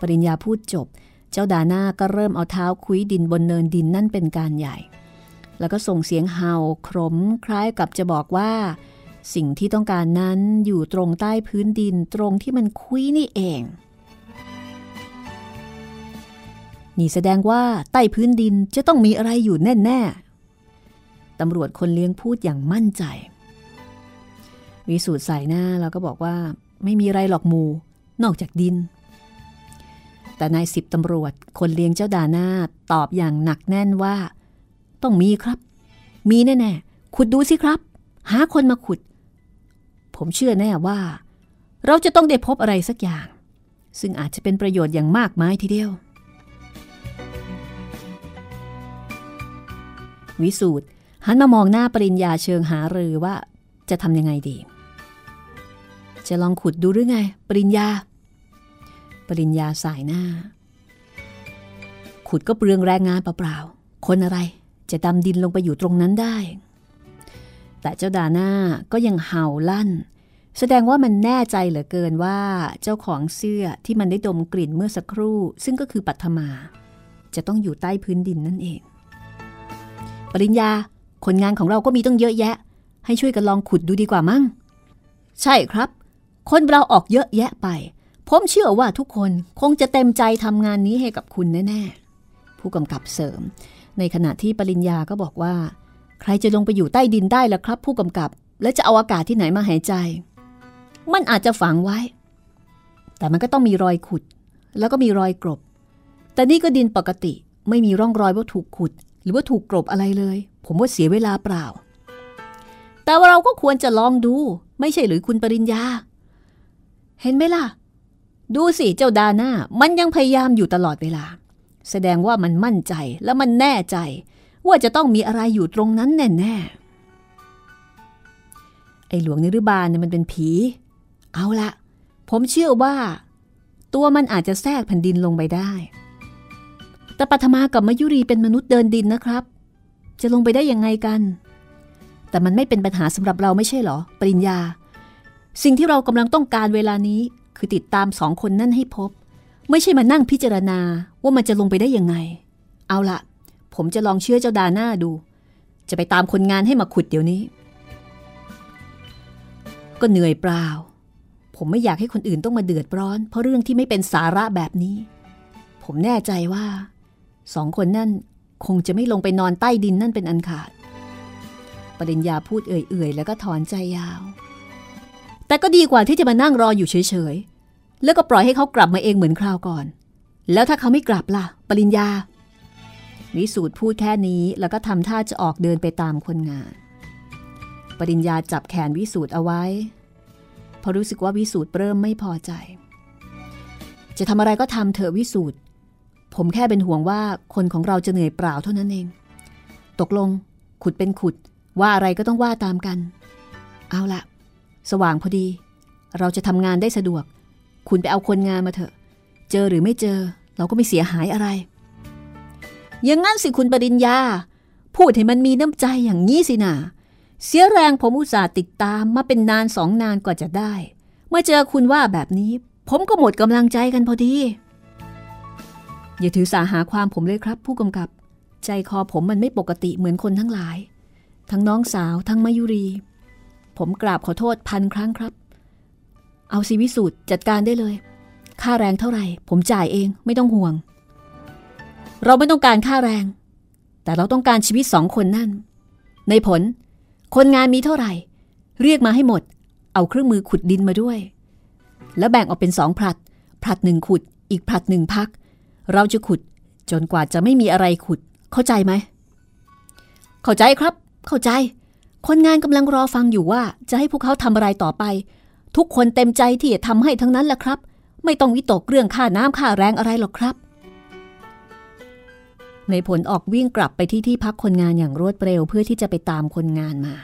ปริญญาพูดจบ เจ้าดาน่าก็เริ่มเอาเท้าคุ้ยดินบนเนินดินนั่นเป็นการใหญ่ แล้วก็ส่งเสียงเห่าครมคล้ายกับจะบอกว่า สิ่งที่ต้องการนั้นอยู่ตรงใต้พื้นดินตรงที่มันคุ้ยนี่เอง นี่แสดงว่าใต้พื้นดินจะต้องมีอะไรอยู่แน่ๆตำรวจคนเลี้ยงพูดอย่างมั่นใจ วิสูตรใส่หน้าแล้วก็บอกว่า ไม่มีอะไรหรอกมู นอกจากดิน แต่นายสิบตำรวจคนเลี้ยงเจ้าดาหน้าตอบอย่างหนักแน่นว่า ต้องมีครับ มีแน่ๆขุดดูสิครับ หาคนมาขุด ผมเชื่อแน่ว่า เราจะต้องได้พบอะไรสักอย่าง ซึ่งอาจจะเป็นประโยชน์อย่างมากมายทีเดียว วิสูตรหันมามองหน้าปริญญาเชิงหารือว่าจะทำยังไงดี จะลองขุดดูหรือไง ปริญญา ปริญญาสายหน้า ขุดก็เปลืองแรงงานเปล่าๆ คนอะไรจะดำดินลงไปอยู่ตรงนั้นได้ แต่เจ้าดาหน้าก็ยังเห่าลั่น แสดงว่ามันแน่ใจเหลือเกินว่าเจ้าของเสื้อที่มันได้ดมกลิ่นเมื่อสักครู่ ซึ่งก็คือปัทมา จะต้องอยู่ใต้พื้นดินนั่นเอง ปริญญา คนงานของเราก็มีต้องเยอะแยะ ให้ช่วยกันลองขุดดูดีกว่ามั้ง ใช่ครับ คนเราออกเยอะแยะไป ผมเชื่อว่าทุกคนคงจะเต็มใจทำงานนี้ให้กับคุณแน่ๆ ผู้กำกับเสริม ในขณะที่ปริญญาก็บอกว่า ใครจะลงไปอยู่ใต้ดินได้ล่ะครับ ผู้กำกับ และจะเอาอากาศที่ไหนมาหายใจ มันอาจจะฝังไว้ แต่มันก็ต้องมีรอยขุด แล้วก็มีรอยกรบ แต่นี่ก็ดินปกติไม่มีร่องรอยว่าถูกขุด หรือว่าถูกกรบอะไรเลย ผมว่าเสียเวลาเปล่า แต่ว่าเราก็ควรจะลองดู ไม่ใช่หรือคุณปริญญา เห็นไหมล่ะ ดูสิเจ้าดาน่ามันยังพยายามอยู่ตลอดเวลา แสดงว่ามันมั่นใจและมันแน่ใจ ว่าจะต้องมีอะไรอยู่ตรงนั้นแน่ๆไอ้หลวงนิรบาลเนี่ยมันเป็นผี เอาละผมเชื่อว่า ตัวมันอาจจะแทรกแผ่นดินลงไปได้ แต่ปัทมากับมายุรีเป็นมนุษย์เดินดินนะครับ จะลงไปได้ยังไงกัน แต่มันไม่เป็นปัญหาสำหรับเราไม่ใช่หรอ ปริญญา สิ่งที่เรากำลังต้องการเวลานี้คือติดตามสองคนนั่นให้พบ ไม่ใช่มานั่งพิจารณาว่ามันจะลงไปได้ยังไง เอาละผมจะลองเชื่อเจ้าดาหน้าดู จะไปตามคนงานให้มาขุดเดี๋ยวนี้ ก็เหนื่อยเปล่า ผมไม่อยากให้คนอื่นต้องมาเดือดร้อน เพราะเรื่องที่ไม่เป็นสาระแบบนี้ ผมแน่ใจว่า สองคนนั่นคงจะไม่ลงไปนอนใต้ดินนั่นเป็นอันขาด ปริญญาพูดเอื่อยๆ แล้วก็ถอนใจยาว แต่ก็ดีกว่าที่จะมานั่งรออยู่เฉยๆ แล้วก็ปล่อยให้เขากลับมาเองเหมือนคราวก่อน แล้วถ้าเขาไม่กลับล่ะ ปริญญา วิสูตรพูดแค่นี้แล้วก็ทำท่าจะออกเดินไปตามคนงาน ปริญญาจับแขนวิสูตรเอาไว้ เพราะรู้สึกว่าวิสูตรเริ่มไม่พอใจ จะทำอะไรก็ทำเถอะวิสูตร ผมแค่เป็นห่วงว่าคนของเราจะเหนื่อยเปล่าเท่านั้นเอง ตกลง ขุดเป็นขุด ว่าอะไรก็ต้องว่าตามกัน เอาละสว่างพอดี เราจะทำงานได้สะดวก คุณไปเอาคนงานมาเถอะ เจอหรือไม่เจอ เราก็ไม่เสียหายอะไร อย่างงั้นสิคุณปริญญา พูดให้มันมีน้ำใจอย่างนี้สินะเสียแรงผมอุตส่าห์ติดตามมาเป็นนานสองนานกว่าจะได้ เมื่อเจอคุณว่าแบบนี้ ผมก็หมดกำลังใจกันพอดี อย่าถือสาหาความผมเลยครับ ผู้กำกับ ใจคอผมมันไม่ปกติเหมือนคนทั้งหลาย ทั้งน้องสาวทั้งมายุรี ผมกราบขอโทษพันครั้งครับ เอาสิวิสูตรจัดการได้เลย ค่าแรงเท่าไหร่ ผมจ่ายเองไม่ต้องห่วง เราไม่ต้องการค่าแรง แต่เราต้องการชีวิตสองคนนั่น ในผล คนงานมีเท่าไหร่ เรียกมาให้หมด เอาเครื่องมือขุดดินมาด้วย แล้วแบ่งออกเป็นสองผลัดผลัดหนึ่งขุด อีกผลัดหนึ่งพัก เราจะขุดจนกว่าจะไม่มีอะไรขุด เข้าใจไหม เข้าใจครับ เข้าใจ คนงานกำลังรอฟังอยู่ว่าจะให้พวกเขาทำอะไรต่อไป ทุกคนเต็มใจที่จะทำให้ทั้งนั้นแหละครับ ไม่ต้องวิตกเรื่องค่าน้ำค่าแรงอะไรหรอกครับ ในผลออกวิ่งกลับไปที่ที่พักคนงานอย่างรวดเร็วเพื่อที่จะไปตามคนงานมา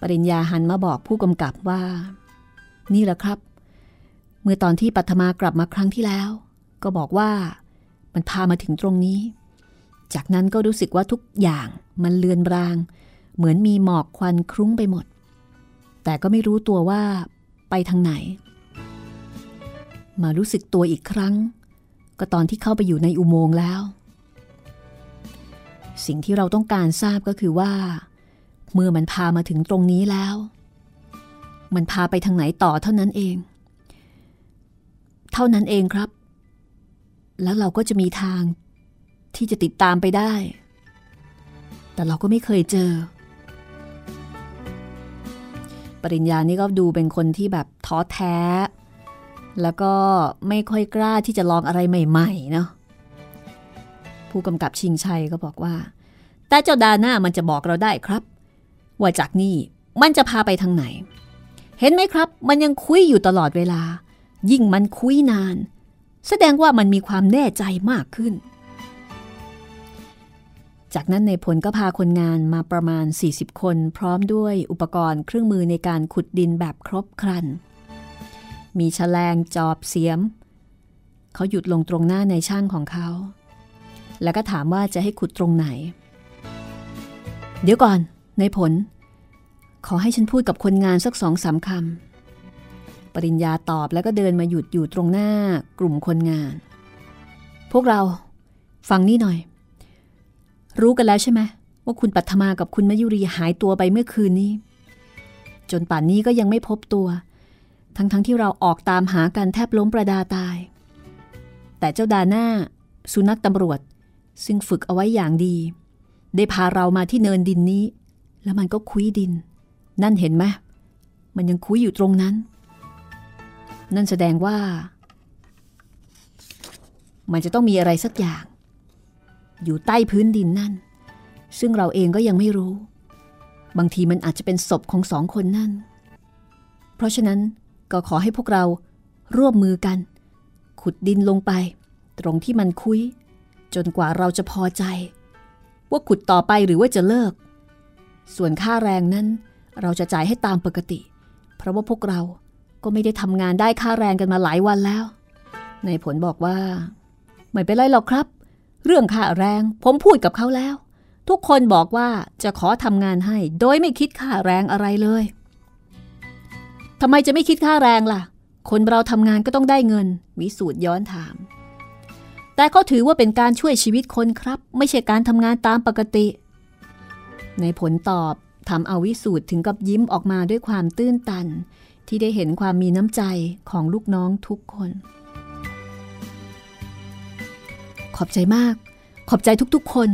ปริญญาหันมาบอกผู้กำกับว่า นี่แหละครับ เมื่อตอนที่ปัทมากลับมาครั้งที่แล้ว ก็บอกว่ามันพามาถึงตรงนี้ จากนั้นก็รู้สึกว่าทุกอย่างมันเลือนราง เหมือนมีหมอกควันคลุ้งไปหมด แต่ก็ไม่รู้ตัวว่าไปทางไหน มารู้สึกตัวอีกครั้ง ก็ตอนที่เข้าไปอยู่ในอุโมงค์แล้ว สิ่งที่เราต้องการทราบก็คือว่า เมื่อมันพามาถึงตรงนี้แล้ว มันพาไปทางไหนต่อเท่านั้นเอง เท่านั้นเองครับ แล้วเราก็จะมีทางที่จะติดตามไปได้ แต่เราก็ไม่เคยเจอ ปริญญานี่ก็ดูเป็นคนที่แบบท้อแท้ แล้วก็ไม่ค่อยกล้าที่จะลองอะไรใหม่ๆเนาะ ผู้กำกับชิงชัยก็บอกว่า แต่เจ้าดาหน้ามันจะบอกเราได้ครับ ว่าจากนี่มันจะพาไปทางไหน เห็นไหมครับ มันยังคุยอยู่ตลอดเวลา ยิ่งมันคุยนาน แสดงว่ามันมีความแน่ใจมากขึ้น จากนั้นในผลก็พาคนงานมาประมาณ 40 คนพร้อมด้วยอุปกรณ์เครื่องมือในการขุดดินแบบครบครัน มีแฉลงจอบเสียม เขาหยุดลงตรงหน้าในช่างของเขา แล้วก็ถามว่าจะให้ขุดตรงไหน เดี๋ยวก่อนในผล ขอให้ฉันพูดกับคนงานสักสองสามคำ ปริญญาตอบแล้วก็เดินมาหยุดอยู่ตรงหน้ากลุ่มคนงาน พวกเราฟังนี่หน่อย รู้กันแล้วใช่ไหมว่าคุณปัทมากับคุณมยุรีหายตัวไปเมื่อคืนนี้ จนป่านนี้ก็ยังไม่พบตัว ทั้งๆทที่เราออกตามหากันแทบล้มประดาตาย แต่เจ้าดาหน้าสุนัขตำรวจ ซึ่งฝึกเอาไว้อย่างดี ได้พาเรามาที่เนินดินนี้ แล้วมันก็คุยดิน นั่นเห็นไหมมันยังคุยอยู่ตรงนั้น นั่นแสดงว่า มันจะต้องมีอะไรสักอย่าง อยู่ใต้พื้นดินนั่น ซึ่งเราเองก็ยังไม่รู้ บางทีมันอาจจะเป็นศพของสองคนนั่น เพราะฉะนั้นก็ขอให้พวกเราร่วมมือกัน ขุดดินลงไป ตรงที่มันคุย จนกว่าเราจะพอใจ ว่าขุดต่อไปหรือว่าจะเลิก ส่วนค่าแรงนั้น เราจะจ่ายให้ตามปกติ เพราะว่าพวกเรา ก็ไม่ได้ทำงานได้ค่าแรงกันมาหลายวันแล้ว ในผลบอกว่า ไม่เป็นไรหรอกครับ เรื่องค่าแรงผมพูดกับเขาแล้ว ทุกคนบอกว่าจะขอทำงานให้ โดยไม่คิดค่าแรงอะไรเลยทำไมจะไม่คิดค่าแรงล่ะ คนเราทำงานก็ต้องได้เงินวิสูตรย้อนถาม แต่เขาถือว่าเป็นการช่วยชีวิตคนครับ ไม่ใช่การทำงานตามปกติ ในผลตอบทำเอาวิสูตรถึงกับยิ้มออกมาด้วยความตื้นตัน ที่ได้เห็นความมีน้ำใจของลูกน้องทุกคน ขอบใจมาก ขอบใจทุกๆคน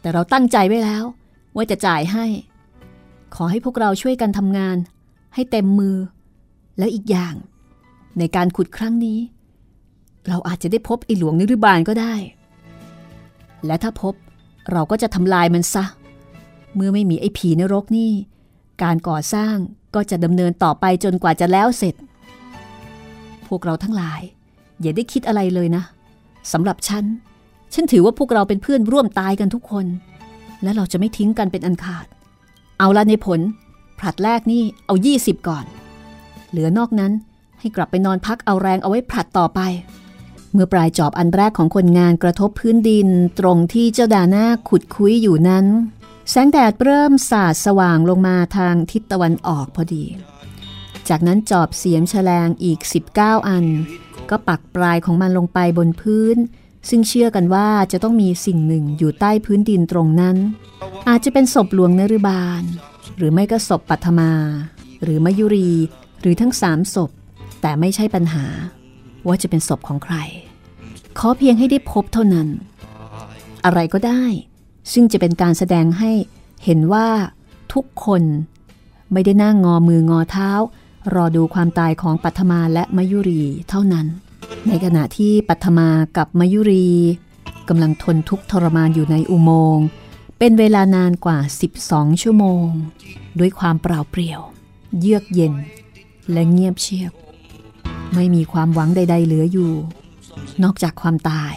แต่เราตั้งใจไว้แล้ว ว่าจะจ่ายให้ ขอให้พวกเราช่วยกันทำงาน ให้เต็มมือ แล้วอีกอย่าง ในการขุดครั้งนี้ เราอาจจะได้พบไอหลวงนิรบาลก็ได้ และถ้าพบเราก็จะทำลายมันซะ เมื่อไม่มีไอ้ผีนรกนี่ การก่อสร้าง ก็จะดำเนินต่อไปจนกว่าจะแล้วเสร็จ พวกเราทั้งหลาย อย่าได้คิดอะไรเลยนะสำหรับฉัน ฉันถือว่าพวกเราเป็นเพื่อนร่วมตายกันทุกคน และเราจะไม่ทิ้งกันเป็นอันขาด เอาละในผลผลัดแรกนี่เอา 20 ก่อน เหลือนอกนั้นให้กลับไปนอนพักเอาแรงเอาไว้ผลัดต่อไป เมื่อปลายจอบอันแรกของคนงานกระทบพื้นดินตรงที่เจ้าดาหน้าขุดคุ้ยอยู่นั้น แสงแดดเริ่มสาดสว่างลงมาทางทิศตะวันออกพอดี จากนั้นจอบเสียมแฉลงอีก 19 อัน ก็ปักปลายของมันลงไปบนพื้น ซึ่งเชื่อกันว่าจะต้องมีสิ่งหนึ่งอยู่ใต้พื้นดินตรงนั้น อาจจะเป็นศพหลวงนรุบาล หรือไม่ก็ศพปัทมา หรือมยุรี หรือทั้งสามศพ แต่ไม่ใช่ปัญหา ว่าจะเป็นศพของใคร ขอเพียงให้ได้พบเท่านั้น อะไรก็ได้ ซึ่งจะเป็นการแสดงให้เห็นว่าทุกคนไม่ได้นั่งงอมืองอเท้า รอดูความตายของปัทมาและมยุรีเท่านั้น ในขณะที่ปัทมากับมยุรีกำลังทนทุกข์ทรมานอยู่ในอุโมงค์เป็นเวลานานกว่า 12 ชั่วโมง ด้วยความเปล่าเปลี่ยว เยือกเย็น และเงียบเชียบ ไม่มีความหวังใด ๆ เหลืออยู่ นอกจากความตาย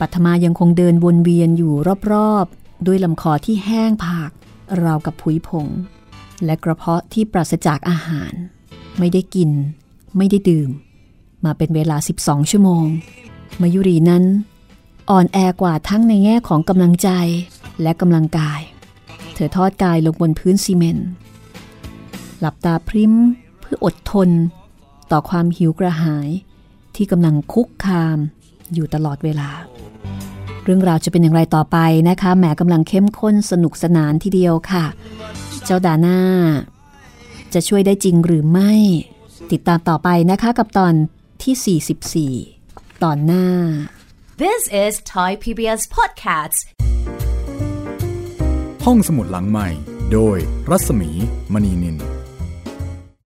ปัทมายังคงเดินวนเวียนอยู่รอบๆ ด้วยลำคอที่แห้งผาก ราวกับผุยผง และกระเพาะที่ปราศจากอาหาร ไม่ได้กิน ไม่ได้ดื่ม มาเป็นเวลา 12 ชั่วโมง มายุรีนั้น อ่อนแอกว่าทั้งในแง่ของกำลังใจและกำลังกาย เธอทอดกายลงบนพื้นซีเมนต์หลับตาพริ้มเพื่ออดทน ต่อความหิวกระหาย ที่กำลังคุกคาม อยู่ตลอดเวลา เรื่องราวจะเป็นอย่างไรต่อไปนะคะแหมกำลังเข้มข้นสนุกสนานทีเดียวค่ะ เจ้าดาน่า จะช่วยได้จริงหรือไม่ ติดตามต่อไปนะคะกับตอนที่ 44 ตอนหน้า This is Thai PBS Podcasts. ห้องสมุดหลังใหม่ โดยรัศมีมณีนิน